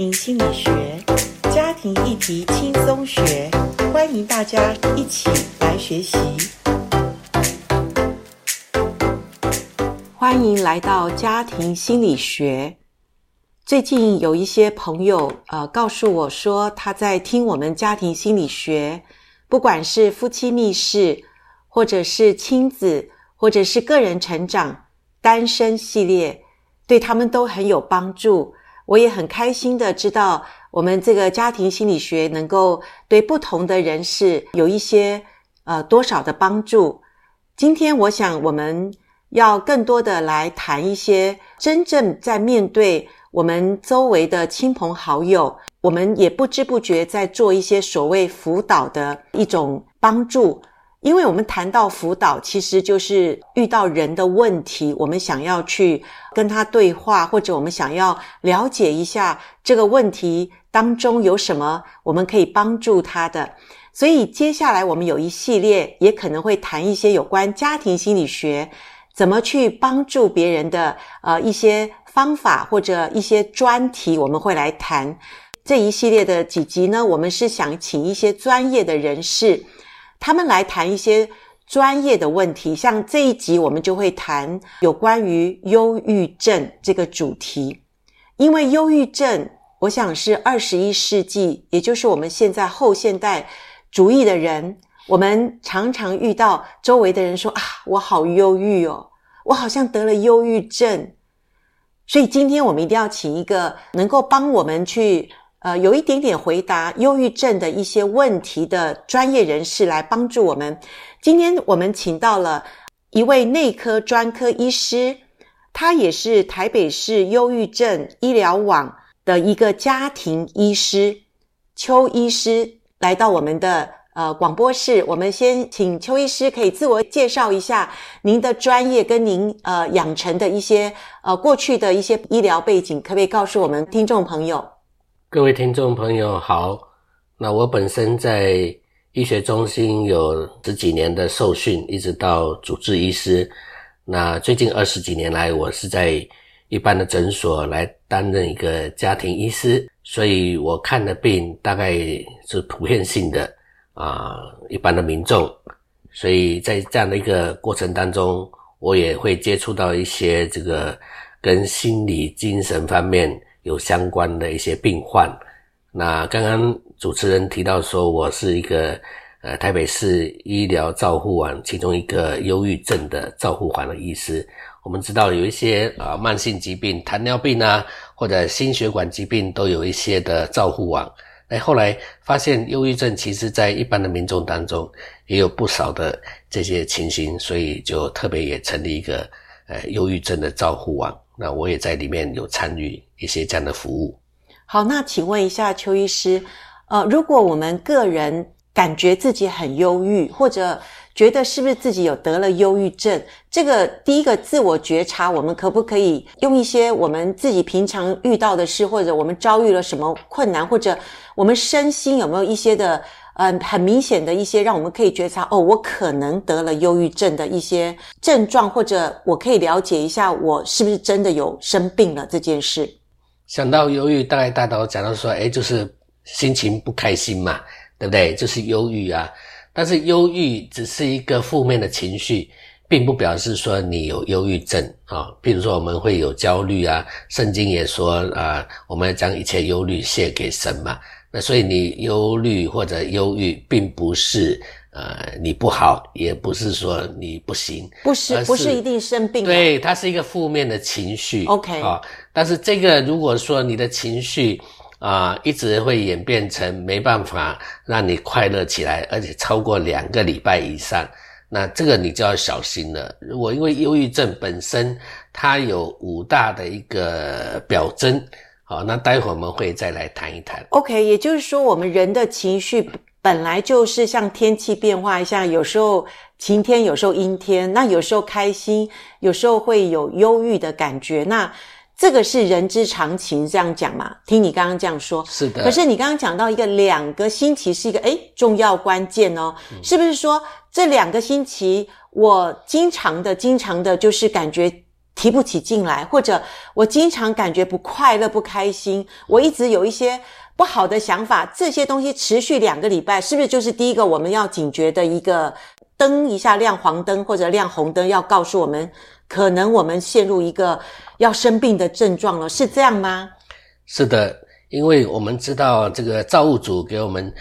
庭心理学，家庭议题轻松学，欢迎大家一起来学习。欢迎来到家庭心理学。最近有一些朋友呃告诉我说，他在听我们家庭心理学，不管是夫妻密室，或者是亲子，或者是个人成长、单身系列，对他们都很有帮助。我也很开心的知道，我们这个家庭心理学能够对不同的人士有一些呃多少的帮助。今天我想我们要更多的来谈一些真正在面对我们周围的亲朋好友，我们也不知不觉在做一些所谓辅导的一种帮助。因为我们谈到辅导，其实就是遇到人的问题，我们想要去跟他对话，或者我们想要了解一下这个问题当中有什么我们可以帮助他的。所以接下来我们有一系列，也可能会谈一些有关家庭心理学，怎么去帮助别人的呃一些方法或者一些专题，我们会来谈。这一系列的几集呢，我们是想请一些专业的人士。他们来谈一些专业的问题，像这一集我们就会谈有关于忧郁症这个主题，因为忧郁症，我想是二十一世纪，也就是我们现在后现代主义的人，我们常常遇到周围的人说啊，我好忧郁哦，我好像得了忧郁症，所以今天我们一定要请一个能够帮我们去。呃，有一点点回答忧郁症的一些问题的专业人士来帮助我们。今天我们请到了一位内科专科医师，他也是台北市忧郁症医疗网的一个家庭医师，邱医师来到我们的呃广播室。我们先请邱医师可以自我介绍一下您的专业跟您呃养成的一些呃过去的一些医疗背景，可不可以告诉我们听众朋友？各位听众朋友好，那我本身在医学中心有十几年的受训，一直到主治医师。那最近二十几年来，我是在一般的诊所来担任一个家庭医师，所以我看的病大概是普遍性的啊，一般的民众。所以在这样的一个过程当中，我也会接触到一些这个跟心理精神方面。有相关的一些病患，那刚刚主持人提到说，我是一个呃台北市医疗照护网其中一个忧郁症的照护网的医师。我们知道有一些啊慢性疾病，糖尿病啊或者心血管疾病都有一些的照护网。那，后来发现忧郁症其实在一般的民众当中也有不少的这些情形，所以就特别也成立一个呃忧郁症的照护网。那我也在里面有参与一些这样的服务。好，那请问一下邱医师，呃，如果我们个人感觉自己很忧郁，或者觉得是不是自己有得了忧郁症，这个第一个自我觉察，我们可不可以用一些我们自己平常遇到的事，或者我们遭遇了什么困难，或者我们身心有没有一些的？嗯，很明显的一些让我们可以觉察哦，我可能得了忧郁症的一些症状，或者我可以了解一下我是不是真的有生病了这件事。想到忧郁，大概大都讲到说，诶，就是心情不开心嘛，对不对？就是忧郁啊。但是忧郁只是一个负面的情绪，并不表示说你有忧郁症啊。比如说我们会有焦虑啊，圣经也说啊，我们要将一切忧虑卸给神嘛。那所以你忧虑或者忧郁，并不是呃你不好，也不是说你不行，不是是不是一定生病。对，它是一个负面的情绪。OK 啊，但是这个如果说你的情绪啊、呃、一直会演变成没办法让你快乐起来，而且超过两个礼拜以上，那这个你就要小心了。如果因为忧郁症本身它有五大的一个表征。好，那待会儿我们会再来谈一谈。OK，也就是说，我们人的情绪本来就是像天气变化一样，有时候晴天，有时候阴天，那有时候开心，有时候会有忧郁的感觉。那这个是人之常情，这样讲嘛？听你刚刚这样说，是的。可是你刚刚讲到一个两个星期是一个诶重要关键哦，嗯、是不是说这两个星期我经常的、经常的，就是感觉提不起劲来，或者我经常感觉不快乐、不开心，我一直有一些不好的想法，这些东西持续两个礼拜，是不是就是第一个我们要警觉的一个灯一下亮黄灯或者亮红灯，要告诉我们可能我们陷入一个要生病的症状了，是这样吗？是的，因为我们知道这个造物主给我们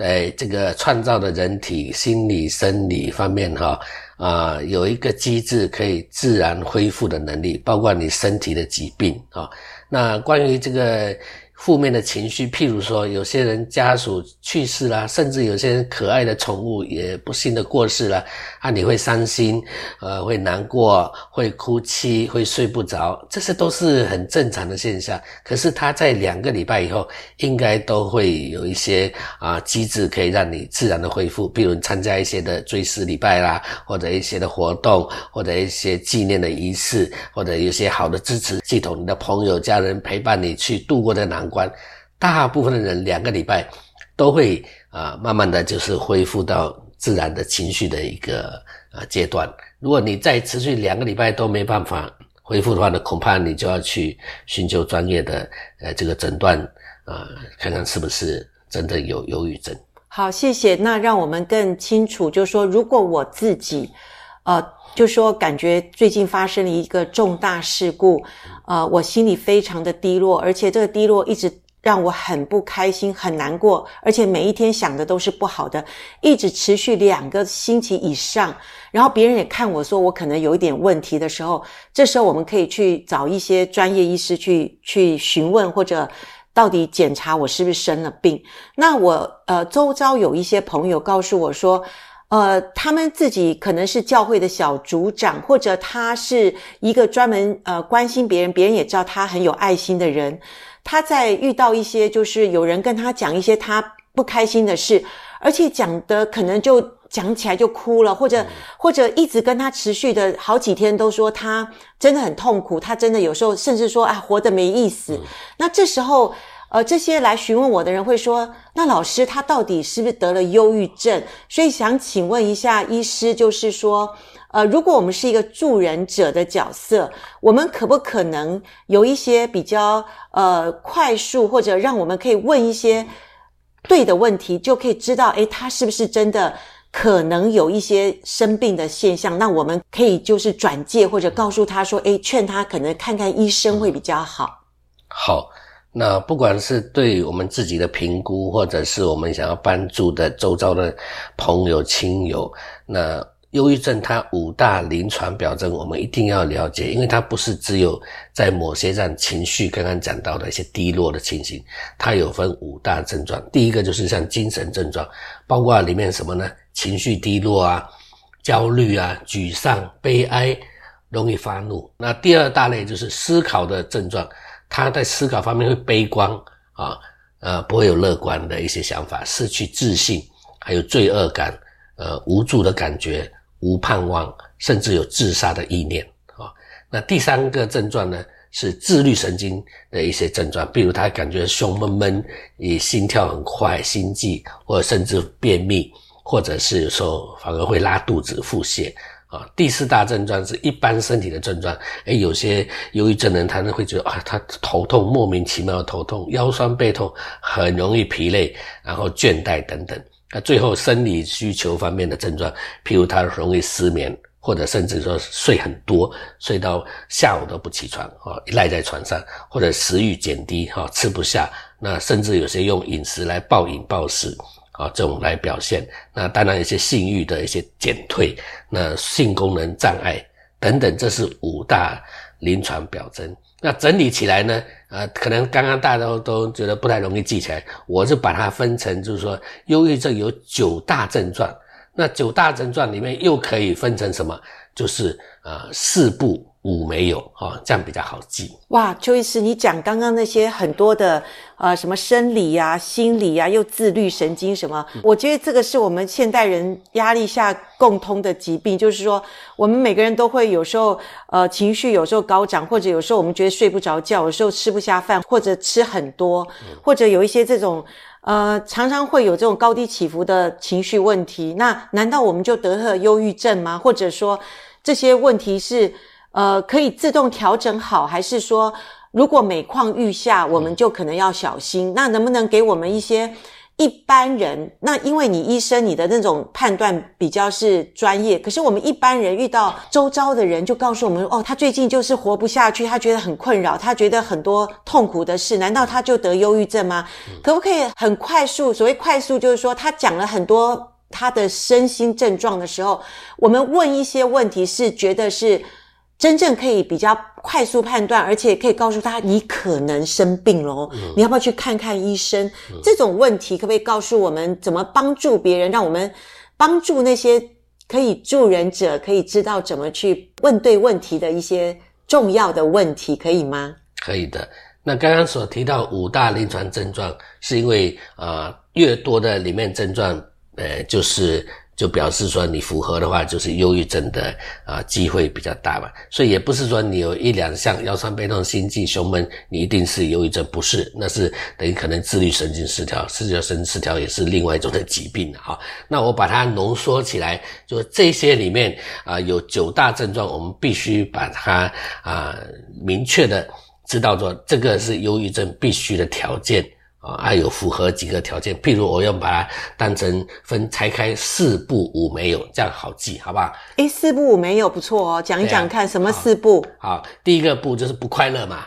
在这个创造的人体心理生理方面哈。啊、有一个机制可以自然恢复的能力，包括你身体的疾病啊、那关于这个。负面的情绪，譬如说，有些人家属去世啦，甚至有些人可爱的宠物也不幸的过世了，啊，你会伤心，呃，会难过，会哭泣，会睡不着，这些都是很正常的现象。可是他在两个礼拜以后，应该都会有一些啊机制可以让你自然的恢复，比如参加一些的追思礼拜啦，或者一些的活动，或者一些纪念的仪式，或者有些好的支持系统，你的朋友、家人陪伴你去度过的难关，大部分的人两个礼拜都会啊、慢慢的就是恢复到自然的情绪的一个啊阶段。如果你再持续两个礼拜都没办法恢复的话呢，恐怕你就要去寻求专业的呃这个诊断啊、看看是不是真的有忧郁症。好，谢谢。那让我们更清楚，就是说，如果我自己呃，就说感觉最近发生了一个重大事故。呃，我心里非常的低落，而且这个低落一直让我很不开心、很难过，而且每一天想的都是不好的，一直持续两个星期以上。然后别人也看我说我可能有一点问题的时候，这时候我们可以去找一些专业医师去去询问，或者到底检查我是不是生了病。那我呃周遭有一些朋友告诉我说。呃，他们自己可能是教会的小组长，或者他是一个专门呃关心别人，别人也知道他很有爱心的人。他在遇到一些就是有人跟他讲一些他不开心的事，而且讲的可能就讲起来就哭了，或者或者一直跟他持续的好几天都说他真的很痛苦，他真的有时候甚至说啊活得没意思。那这时候。呃，这些来询问我的人会说：“那老师他到底是不是得了忧郁症？”所以想请问一下医师，就是说，呃，如果我们是一个助人者的角色，我们可不可能有一些比较呃快速，或者让我们可以问一些对的问题，就可以知道，诶，他是不是真的可能有一些生病的现象？那我们可以就是转介或者告诉他说：“诶，劝他可能看看医生会比较好。”好。那不管是对我们自己的评估，或者是我们想要帮助的周遭的朋友亲友，那忧郁症它五大临床表征，我们一定要了解，因为它不是只有在某些让情绪刚刚讲到的一些低落的情形，它有分五大症状。第一个就是像精神症状，包括里面什么呢？情绪低落啊，焦虑啊，沮丧、悲哀，容易发怒。那第二大类就是思考的症状。他在思考方面会悲观啊，呃，不会有乐观的一些想法，失去自信，还有罪恶感，呃，无助的感觉，无盼望，甚至有自杀的意念啊。那第三个症状呢，是自律神经的一些症状，比如他感觉胸闷闷，也心跳很快，心悸，或者甚至便秘，或者是有时候反而会拉肚子、腹泻。啊，第四大症状是一般身体的症状。诶，有些忧郁症人，他会觉得啊，他头痛，莫名其妙的头痛，腰酸背痛，很容易疲累，然后倦怠等等。那最后生理需求方面的症状，譬如他容易失眠，或者甚至说睡很多，睡到下午都不起床，啊，赖在床上，或者食欲减低，哈，吃不下，那甚至有些用饮食来暴饮暴食。啊，这种来表现，那当然一些性欲的一些减退，那性功能障碍等等，这是五大临床表征。那整理起来呢，呃，可能刚刚大家都都觉得不太容易记起来，我就把它分成，就是说，忧郁症有九大症状，那九大症状里面又可以分成什么？就是呃，四不。五没有哈，这样比较好记。哇，邱医师，你讲刚刚那些很多的呃，什么生理呀、啊、心理呀、啊，又自律神经什么，嗯、我觉得这个是我们现代人压力下共通的疾病。就是说，我们每个人都会有时候呃情绪有时候高涨，或者有时候我们觉得睡不着觉，有时候吃不下饭，或者吃很多，嗯、或者有一些这种呃常常会有这种高低起伏的情绪问题。那难道我们就得了忧郁症吗？或者说这些问题是？呃，可以自动调整好，还是说如果每况愈下，我们就可能要小心？那能不能给我们一些？一般人，那因为你医生，你的那种判断比较是专业，可是我们一般人遇到周遭的人就告诉我们，哦，他最近就是活不下去，他觉得很困扰，他觉得很多痛苦的事，难道他就得忧郁症吗？可不可以很快速？所谓快速，就是说他讲了很多他的身心症状的时候，我们问一些问题，是觉得是。真正可以比较快速判断，而且可以告诉他你可能生病喽，嗯，你要不要去看看医生？嗯，这种问题可不可以告诉我们怎么帮助别人，让我们帮助那些可以助人者，可以知道怎么去问对问题的一些重要的问题，可以吗？可以的。那刚刚所提到五大临床症状，是因为啊，呃，越多的里面症状，呃，就是。就表示说你符合的话，就是忧郁症的啊机会比较大嘛。所以也不是说你有一两项腰酸背痛、心悸、胸闷，你一定是忧郁症，不是，那是等于可能自律神经失调，自律神经失调也是另外一种的疾病哈。那我把它浓缩起来，就这些里面啊有九大症状，我们必须把它啊明确的知道说这个是忧郁症必须的条件。啊，还有符合几个条件，譬如我要把它当成分拆开四步五没有，这样好记，好不好？诶，四步五没有不错哦，讲一讲看什么四步？好，第一个步就是不快乐嘛，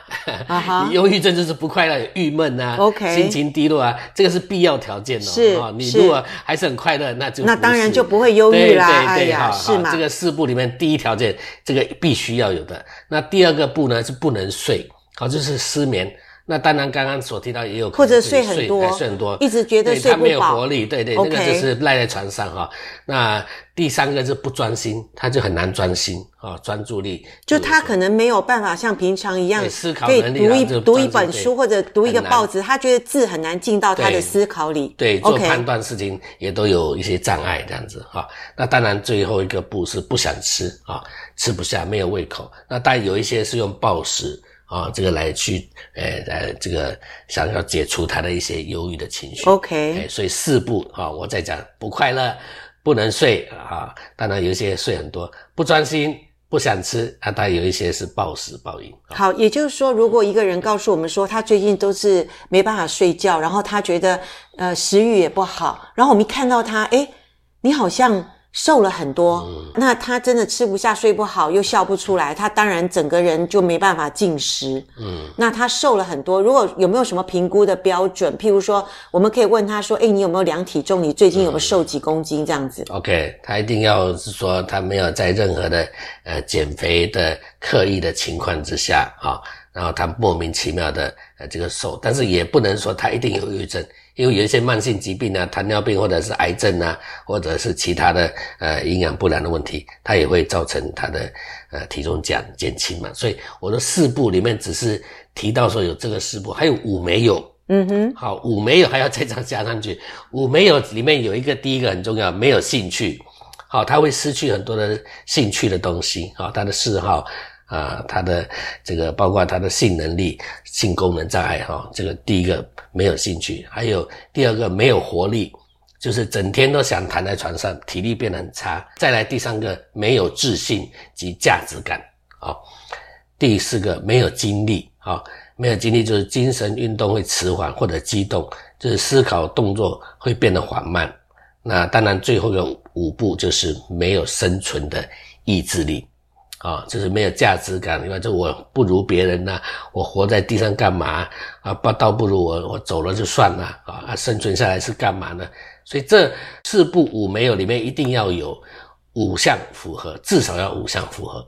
忧郁症就是不快乐、郁闷啊，OK，心情低落啊，这个是必要条件哦。是，哦，你如果还是很快乐，那就那当然就不会忧郁啦。对对对，好，是嘛？这个四步里面第一条件，这个必须要有的。那第二个步呢，是不能睡，好，就是失眠。那当然，刚刚所提到也有可能睡，或者睡很多，睡很多，一直觉得睡不饱，他没有活力，对对.那个就是赖在床上哈。那第三个是不专心，他就很难专心啊，专注力。就他可能没有办法像平常一样思考能力，可以读一读一本书或者读一个报纸，他觉得字很难进到他的思考里。对.做判断事情也都有一些障碍这样子哈。那当然最后一个不是不想吃啊，吃不下，没有胃口。那当然有一些是用暴食。啊、哦，这个来去，呃呃，这个想要解除他的一些忧郁的情绪。OK，所以四步啊、哦，我在讲不快乐，不能睡啊，当然有一些睡很多，不专心，不想吃啊，当然有一些是暴食暴饮。好，也就是说，如果一个人告诉我们说他最近都是没办法睡觉，然后他觉得呃食欲也不好，然后我们一看到他，哎，你好像。瘦了很多，嗯，那他真的吃不下、睡不好，又笑不出来，他当然整个人就没办法进食。嗯，那他瘦了很多，如果有没有什么评估的标准？譬如说，我们可以问他说：“诶，你有没有量体重？你最近有没有瘦几公斤？”这样子。嗯，OK，他一定要是说他没有在任何的呃减肥的刻意的情况之下啊，然后他莫名其妙的呃这个瘦，但是也不能说他一定有抑郁症。因为有一些慢性疾病啊，糖尿病或者是癌症啊，或者是其他的呃营养不良的问题，它也会造成他的呃体重减减轻嘛。所以我的四步里面只是提到说有这个四步，还有五没有。嗯哼，好，五没有还要再这样加上去。五没有里面有一个第一个很重要，没有兴趣。好，他会失去很多的兴趣的东西。好，他的嗜好。啊，他的这个包括他的性能力、性功能障碍哈，这个第一个没有兴趣，还有第二个没有活力，就是整天都想躺在床上，体力变得很差。再来第三个没有自信及价值感啊，第四个没有精力啊，没有精力就是精神运动会迟缓或者激动，就是思考动作会变得缓慢。那当然最后一个五步就是没有生存的意志力。啊、就是没有价值感，因为这我不如别人呐、啊，我活在地上干嘛啊？不倒不如我我走了就算了啊！生存下来是干嘛呢？所以这四不五没有里面一定要有五项符合，至少要五项符合，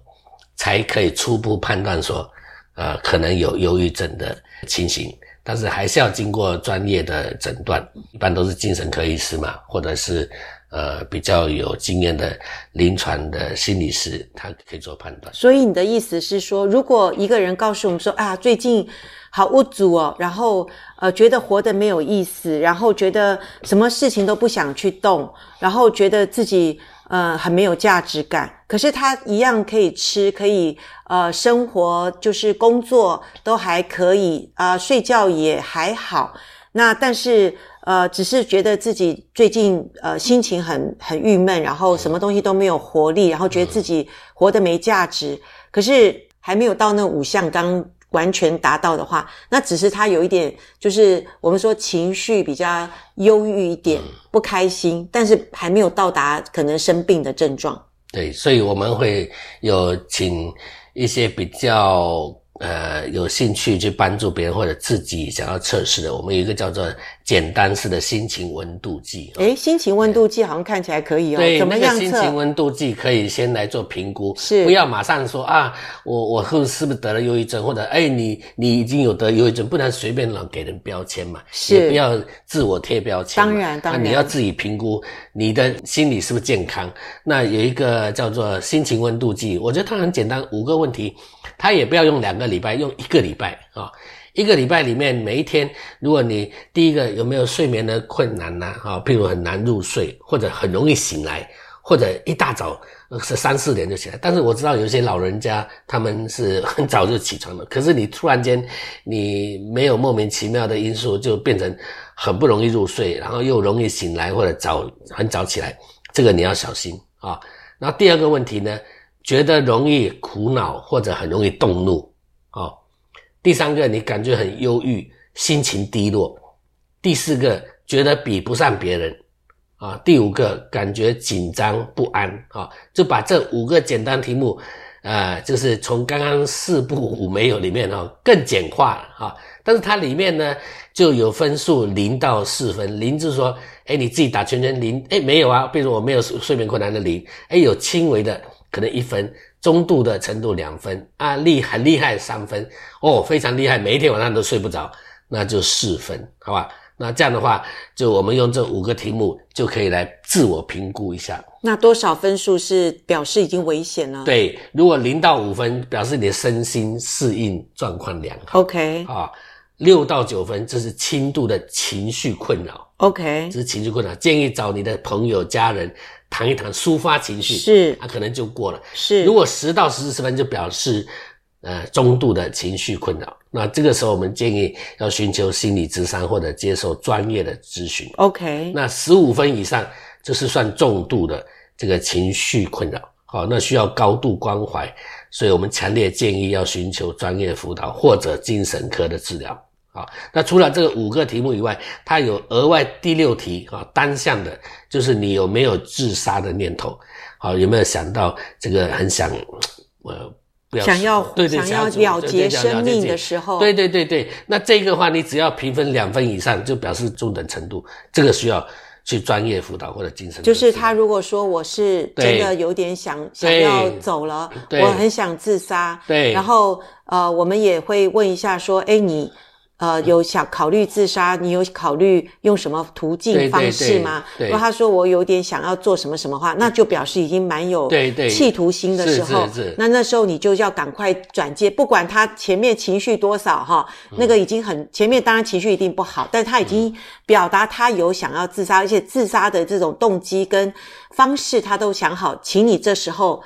才可以初步判断说，呃，可能有忧郁症的情形。但是还是要经过专业的诊断，一般都是精神科医师嘛，或者是。呃，比较有经验的临床的心理师，他可以做判断。所以你的意思是说，如果一个人告诉我们说啊，最近好无助哦，然后呃，觉得活得没有意思，然后觉得什么事情都不想去动，然后觉得自己呃很没有价值感，可是他一样可以吃，可以呃生活，就是工作都还可以啊，睡觉也还好。那但是。呃，只是觉得自己最近呃心情很很郁闷，然后什么东西都没有活力，然后觉得自己活得没价值。可是还没有到那五项刚完全达到的话，那只是他有一点，就是我们说情绪比较忧郁一点，不开心，但是还没有到达可能生病的症状。对，所以我们会有请一些比较。呃，有兴趣去帮助别人或者自己想要测试的，我们有一个叫做简单式的心情温度计。诶，心情温度计好像看起来可以哦。对，怎么样？那个心情温度计可以先来做评估，是不要马上说啊，我我是是不是得了忧郁症，或者诶你你已经有得忧郁症，不能随便老给人标签嘛，是也不要自我贴标签。当然，当然，那你要自己评估你的心理是不是健康。那有一个叫做心情温度计，我觉得它很简单，五个问题。他也不要用两个礼拜，用一个礼拜啊、一个礼拜里面每一天，如果你第一个有没有睡眠的困难呢？啊，譬如很难入睡，或者很容易醒来，或者一大早是三四点就起来。但是我知道有些老人家他们是很早就起床的，可是你突然间你没有莫名其妙的因素，就变成很不容易入睡，然后又容易醒来或者早很早起来，这个你要小心啊、哦！然后第二个问题呢？觉得容易苦恼或者很容易动怒，哦。第三个，你感觉很忧郁，心情低落。第四个，觉得比不上别人，啊。第五个，感觉紧张不安，啊。就把这五个简单题目，呃，就是从刚刚四不五没有里面哦，更简化了啊。但是它里面呢，就有分数零到四分，零就是说，哎，你自己打圈圈零，哎，没有啊。比如说我没有睡眠困难的零，哎，有轻微的。可能一分，中度的程度两分啊，厉很厉害三分哦，非常厉害，每一天晚上都睡不着，那就四分，好吧？那这样的话，就我们用这五个题目就可以来自我评估一下。那多少分数是表示已经危险了？对，如果零到五分，表示你的身心适应状况良好。OK，啊，六到九分，这是轻度的情绪困扰。OK，这是情绪困扰，建议找你的朋友、家人。谈一谈，抒发情绪，是，他可能就过了。是，如果十到十四分就表示，呃，中度的情绪困扰，那这个时候我们建议要寻求心理咨商或者接受专业的咨询。OK，那十五分以上就是算重度的这个情绪困扰，好，那需要高度关怀，所以我们强烈建议要寻求专业辅导或者精神科的治疗。啊，那除了这个五个题目以外，它有额外第六题啊，单项的，就是你有没有自杀的念头？好，有没有想到这个很想，呃，不要想要对对想要了结生命的时候，对对对对，那这个话你只要评分两分以上，就表示中等程度，这个需要去专业辅导或者精神。就是他如果说我是真的有点想想要走了，我很想自杀，对，然后呃，我们也会问一下说，哎，你。呃，有想考虑自杀？你有考虑用什么途径方式吗？如果他说我有点想要做什么什么话，那就表示已经蛮有企图心的时候。那那时候你就要赶快转介，不管他前面情绪多少哈，那个已经很前面当然情绪一定不好，但他已经表达他有想要自杀，而且自杀的这种动机跟方式他都想好，请你这时候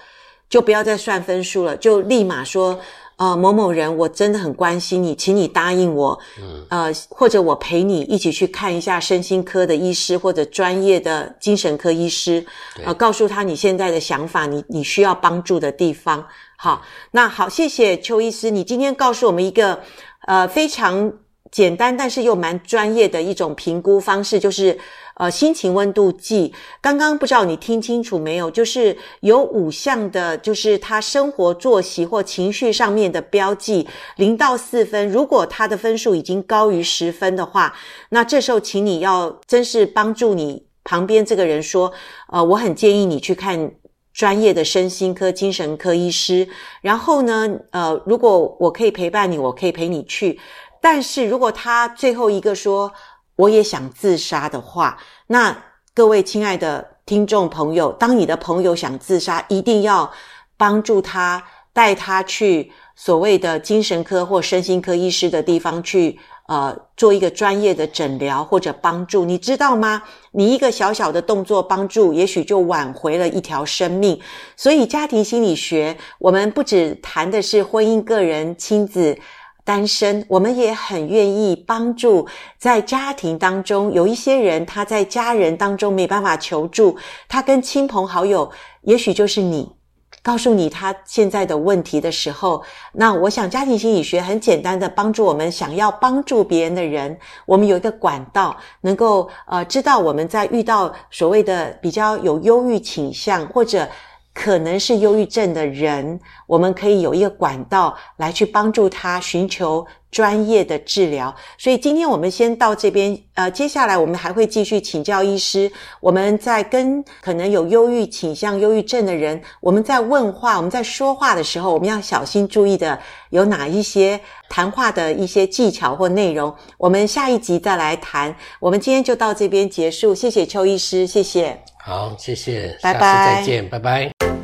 就不要再算分数了，就立马说。呃，某某人，我真的很关心你，请你答应我，嗯，呃，或者我陪你一起去看一下身心科的医师或者专业的精神科医师，呃，告诉他你现在的想法，你你需要帮助的地方。好，那好，谢谢邱医师，你今天告诉我们一个呃非常简单但是又蛮专业的一种评估方式，就是。呃，心情温度计，刚刚不知道你听清楚没有？就是有五项的，就是他生活作息或情绪上面的标记，零到四分。如果他的分数已经高于十分的话，那这时候请你要真是帮助你旁边这个人说，呃，我很建议你去看专业的身心科、精神科医师。然后呢，呃，如果我可以陪伴你，我可以陪你去。但是如果他最后一个说，我也想自杀的话，那各位亲爱的听众朋友，当你的朋友想自杀，一定要帮助他，带他去所谓的精神科或身心科医师的地方去，呃，做一个专业的诊疗或者帮助。你知道吗？你一个小小的动作帮助，也许就挽回了一条生命。所以家庭心理学，我们不只谈的是婚姻、个人、亲子。单身，我们也很愿意帮助在家庭当中有一些人，他在家人当中没办法求助，他跟亲朋好友，也许就是你。告诉你他现在的问题的时候，那我想家庭心理学很简单的帮助我们想要帮助别人的人，我们有一个管道，能够呃知道我们在遇到所谓的比较有忧郁倾向或者。可能是忧郁症的人，我们可以有一个管道来去帮助他寻求专业的治疗。所以今天我们先到这边，呃，接下来我们还会继续请教医师。我们在跟可能有忧郁倾向、忧郁症的人，我们在问话、我们在说话的时候，我们要小心注意的有哪一些谈话的一些技巧或内容。我们下一集再来谈。我们今天就到这边结束，谢谢邱医师，谢谢。好，谢谢，拜拜，下次再见，拜拜。